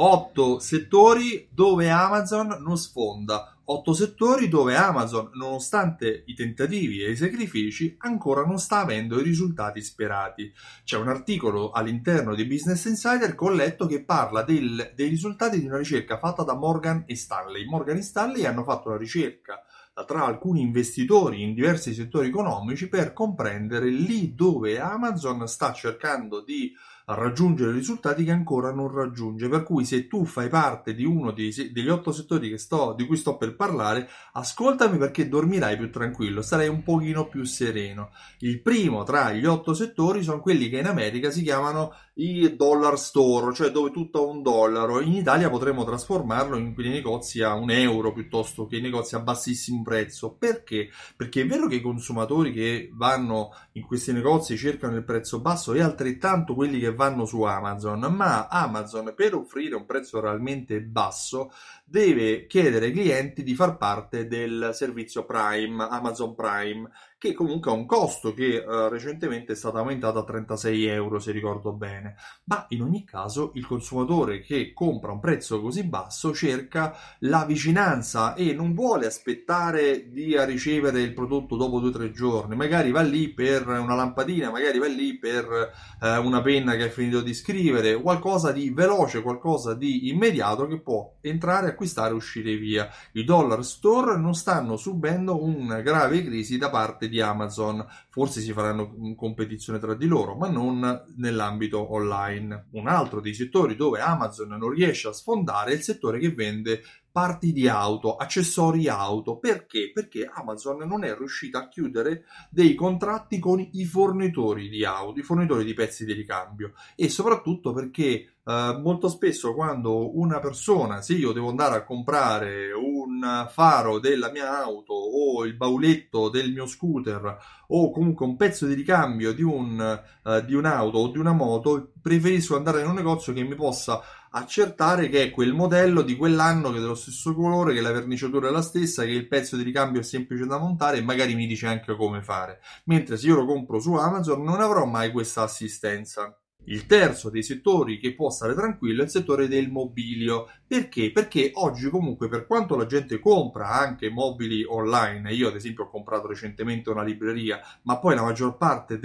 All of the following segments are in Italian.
otto settori dove Amazon non sfonda, otto settori dove Amazon, nonostante i tentativi e i sacrifici, ancora non sta avendo i risultati sperati. C'è un articolo all'interno di Business Insider che ho letto che parla del, dei risultati di una ricerca fatta da Morgan e Stanley. Morgan e Stanley hanno fatto una ricerca tra alcuni investitori in diversi settori economici per comprendere lì dove Amazon sta cercando di a raggiungere risultati che ancora non raggiunge. Per cui se tu fai parte di uno dei, degli otto settori sto, di cui sto per parlare, ascoltami perché dormirai più tranquillo, sarai un pochino più sereno. Il primo tra gli otto settori sono quelli che in America si chiamano i dollar store, cioè dove tutto a un dollaro. In Italia potremmo trasformarlo in quei negozi a un euro piuttosto che negozi a bassissimo prezzo. Perché? Perché è vero che i consumatori che vanno in questi negozi cercano il prezzo basso e altrettanto quelli che vanno su Amazon, ma Amazon per offrire un prezzo realmente basso deve chiedere ai clienti di far parte del servizio Prime, Amazon Prime, che comunque ha un costo che uh, recentemente è stato aumentato a 36 euro se ricordo bene, ma in ogni caso il consumatore che compra un prezzo così basso cerca la vicinanza e non vuole aspettare di ricevere il prodotto dopo 2-3 giorni, magari va lì per una lampadina, magari va lì per uh, una penna che ha finito di scrivere, qualcosa di veloce, qualcosa di immediato che può entrare, acquistare e uscire via. I dollar store non stanno subendo una grave crisi da parte di Amazon, forse si faranno in competizione tra di loro, ma non nell'ambito online. Un altro dei settori dove Amazon non riesce a sfondare è il settore che vende parti di auto, accessori auto. Perché? Perché Amazon non è riuscita a chiudere dei contratti con i fornitori di auto, i fornitori di pezzi di ricambio e soprattutto perché Uh, molto spesso quando una persona, se io devo andare a comprare un faro della mia auto o il bauletto del mio scooter o comunque un pezzo di ricambio di, un, uh, di un'auto o di una moto, preferisco andare in un negozio che mi possa accertare che è quel modello di quell'anno che è dello stesso colore, che la verniciatura è la stessa, che il pezzo di ricambio è semplice da montare e magari mi dice anche come fare. Mentre se io lo compro su Amazon non avrò mai questa assistenza. Il terzo dei settori che può stare tranquillo è il settore del mobilio. Perché? Perché oggi comunque per quanto la gente compra anche mobili online, io ad esempio ho comprato recentemente una libreria, ma poi la maggior parte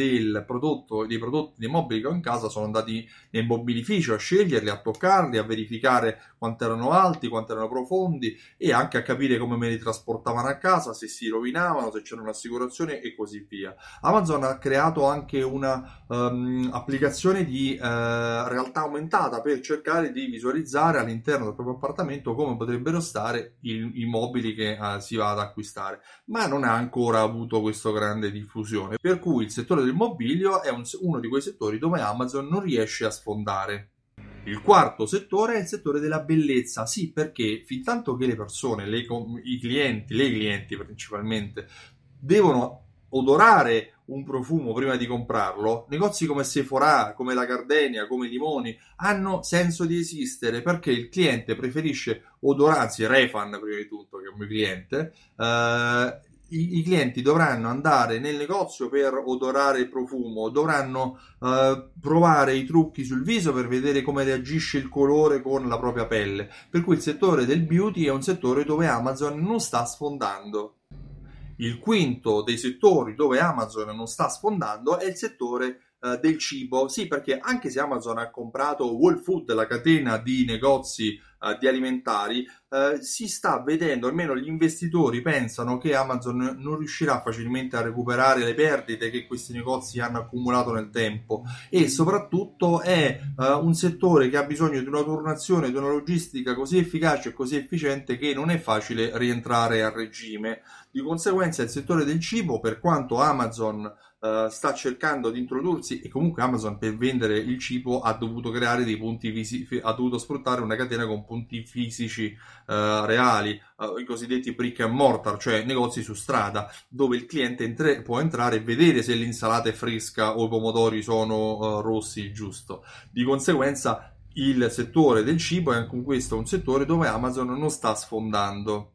prodotto, dei prodotti dei mobili che ho in casa sono andati nel mobilificio a sceglierli, a toccarli, a verificare quanto erano alti, quanto erano profondi e anche a capire come me li trasportavano a casa, se si rovinavano, se c'era un'assicurazione e così via. Amazon ha creato anche una um, applicazione di uh, realtà aumentata per cercare di visualizzare all'interno del proprio appartamento come potrebbero stare i, i mobili che uh, si va ad acquistare, ma non ha ancora avuto questa grande diffusione, per cui il settore del mobilio è un, uno di quei settori dove Amazon non riesce a sfondare. Il quarto settore è il settore della bellezza, sì, perché fin tanto che le persone, le, i clienti, le clienti principalmente, devono odorare un profumo prima di comprarlo, negozi come Sephora, come la Gardenia, come i Limoni hanno senso di esistere perché il cliente preferisce odorare, anzi Refan prima di tutto che è un mio cliente, eh, i, i, clienti dovranno andare nel negozio per odorare il profumo, dovranno uh, provare i trucchi sul viso per vedere come reagisce il colore con la propria pelle. Per cui il settore del beauty è un settore dove Amazon non sta sfondando. Il quinto dei settori dove Amazon non sta sfondando è il settore uh, del cibo. Sì, perché anche se Amazon ha comprato Whole Food, la catena di negozi uh, di alimentari, uh, si sta vedendo, almeno gli investitori pensano che Amazon non riuscirà facilmente a recuperare le perdite che questi negozi hanno accumulato nel tempo e soprattutto è uh, un settore che ha bisogno di una turnazione, di una logistica così efficace e così efficiente che non è facile rientrare a regime. Di conseguenza il settore del cibo, per quanto Amazon uh, sta cercando di introdursi e comunque Amazon per vendere il cibo ha dovuto creare dei punti fisici, ha dovuto sfruttare una catena con punti fisici uh, reali, uh, i cosiddetti brick and mortar, cioè negozi su strada, dove il cliente entre- può entrare e vedere se l'insalata è fresca o i pomodori sono rossi giusto. Di conseguenza il settore del cibo è anche questo un settore dove Amazon non sta sfondando.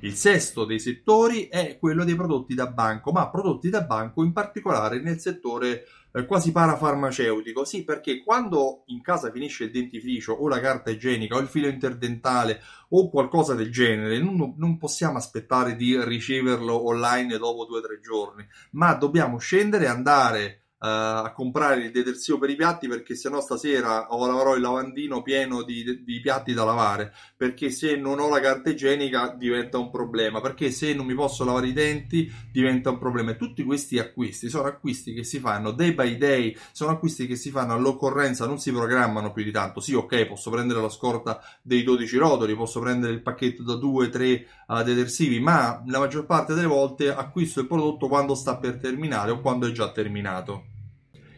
Il sesto dei settori è quello dei prodotti da banco, ma prodotti da banco in particolare nel settore quasi parafarmaceutico. Sì, perché quando in casa finisce il dentifricio o la carta igienica o il filo interdentale o qualcosa del genere, non, non possiamo aspettare di riceverlo online dopo due o tre giorni, ma dobbiamo scendere e andare a comprare il detersivo per i piatti perché sennò stasera avrò il lavandino pieno di, di, piatti da lavare perché se non ho la carta igienica diventa un problema perché se non mi posso lavare i denti diventa un problema. E tutti questi acquisti sono acquisti che si fanno day by day sono acquisti che si fanno all'occorrenza non si programmano più di tanto. Sì ok posso prendere la scorta dei 12 rotoli posso prendere il pacchetto da 2-3 uh, detersivi ma la maggior parte delle volte acquisto il prodotto quando sta per terminare o quando è già terminato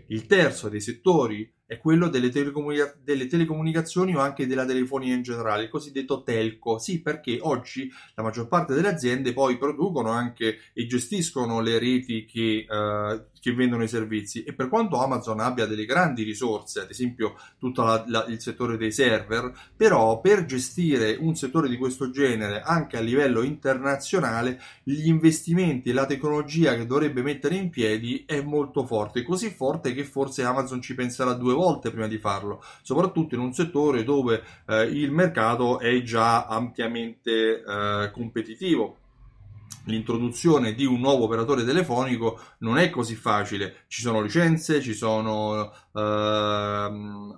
il terzo dei settori è quello delle, telecomunica- delle, telecomunicazioni o anche della telefonia in generale, il cosiddetto telco. Sì, perché oggi la maggior parte delle aziende poi producono anche e gestiscono le reti che, uh, che vendono i servizi e per quanto Amazon abbia delle grandi risorse, ad esempio tutto il settore dei server, però per gestire un settore di questo genere anche a livello internazionale, gli investimenti e la tecnologia che dovrebbe mettere in piedi è molto forte, così forte che forse Amazon ci penserà due volte prima di farlo, soprattutto in un settore dove eh, il mercato è già ampiamente eh, competitivo l'introduzione di un nuovo operatore telefonico non è così facile. Ci sono licenze, ci sono eh,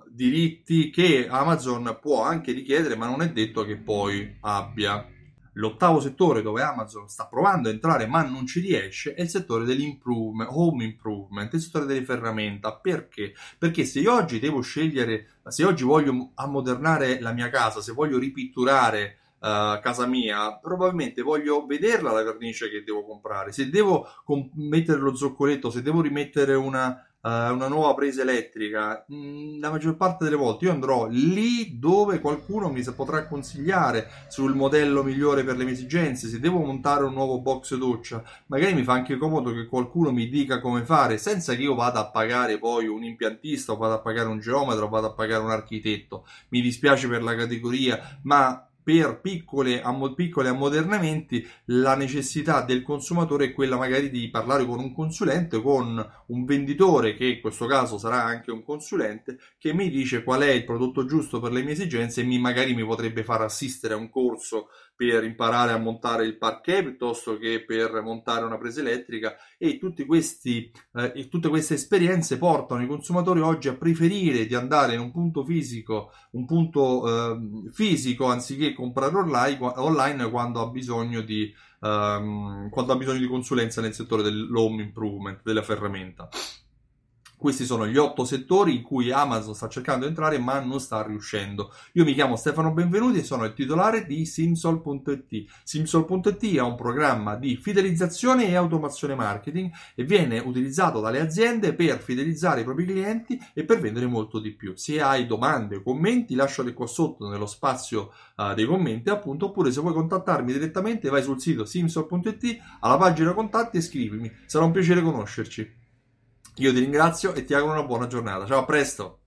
diritti che Amazon può anche richiedere, ma non è detto che poi abbia. L'ottavo settore dove Amazon sta provando a entrare ma non ci riesce è il settore dell'improvement, home improvement, il settore delle ferramenta. Perché? Perché se io oggi devo scegliere, se oggi voglio ammodernare la mia casa, se voglio ripitturare uh, casa mia, probabilmente voglio vederla la vernice che devo comprare. Se devo com- mettere lo zoccoletto, se devo rimettere una, una nuova presa elettrica, mm, la maggior parte delle volte io andrò lì dove qualcuno mi potrà consigliare sul modello migliore per le mie esigenze. Se devo montare un nuovo box doccia, magari mi fa anche comodo che qualcuno mi dica come fare senza che io vada a pagare poi un impiantista o vada a pagare un geometra o vada a pagare un architetto. Mi dispiace per la categoria, ma per piccole, piccoli ammodernamenti la necessità del consumatore è quella magari di parlare con un consulente, con un venditore che in questo caso sarà anche un consulente che mi dice qual è il prodotto giusto per le mie esigenze e mi, magari mi potrebbe far assistere a un corso per imparare a montare il parquet piuttosto che per montare una presa elettrica. E, questi, eh, e tutte queste esperienze portano i consumatori oggi a preferire di andare in un punto fisico, un punto eh, fisico anziché comprare online, quando ha bisogno di um, quando ha bisogno di consulenza nel settore dell'home improvement, della ferramenta. Questi sono gli otto settori in cui Amazon sta cercando di entrare ma non sta riuscendo. Io mi chiamo Stefano Benvenuti e sono il titolare di Simsol.it. Simsol.it è un programma di fidelizzazione e automazione marketing e viene utilizzato dalle aziende per fidelizzare i propri clienti e per vendere molto di più. Se hai domande o commenti lasciali qua sotto nello spazio uh, dei commenti appunto oppure se vuoi contattarmi direttamente vai sul sito simsol.it alla pagina contatti e scrivimi. Sarà un piacere conoscerci. Io ti ringrazio e ti auguro una buona giornata. Ciao, a presto!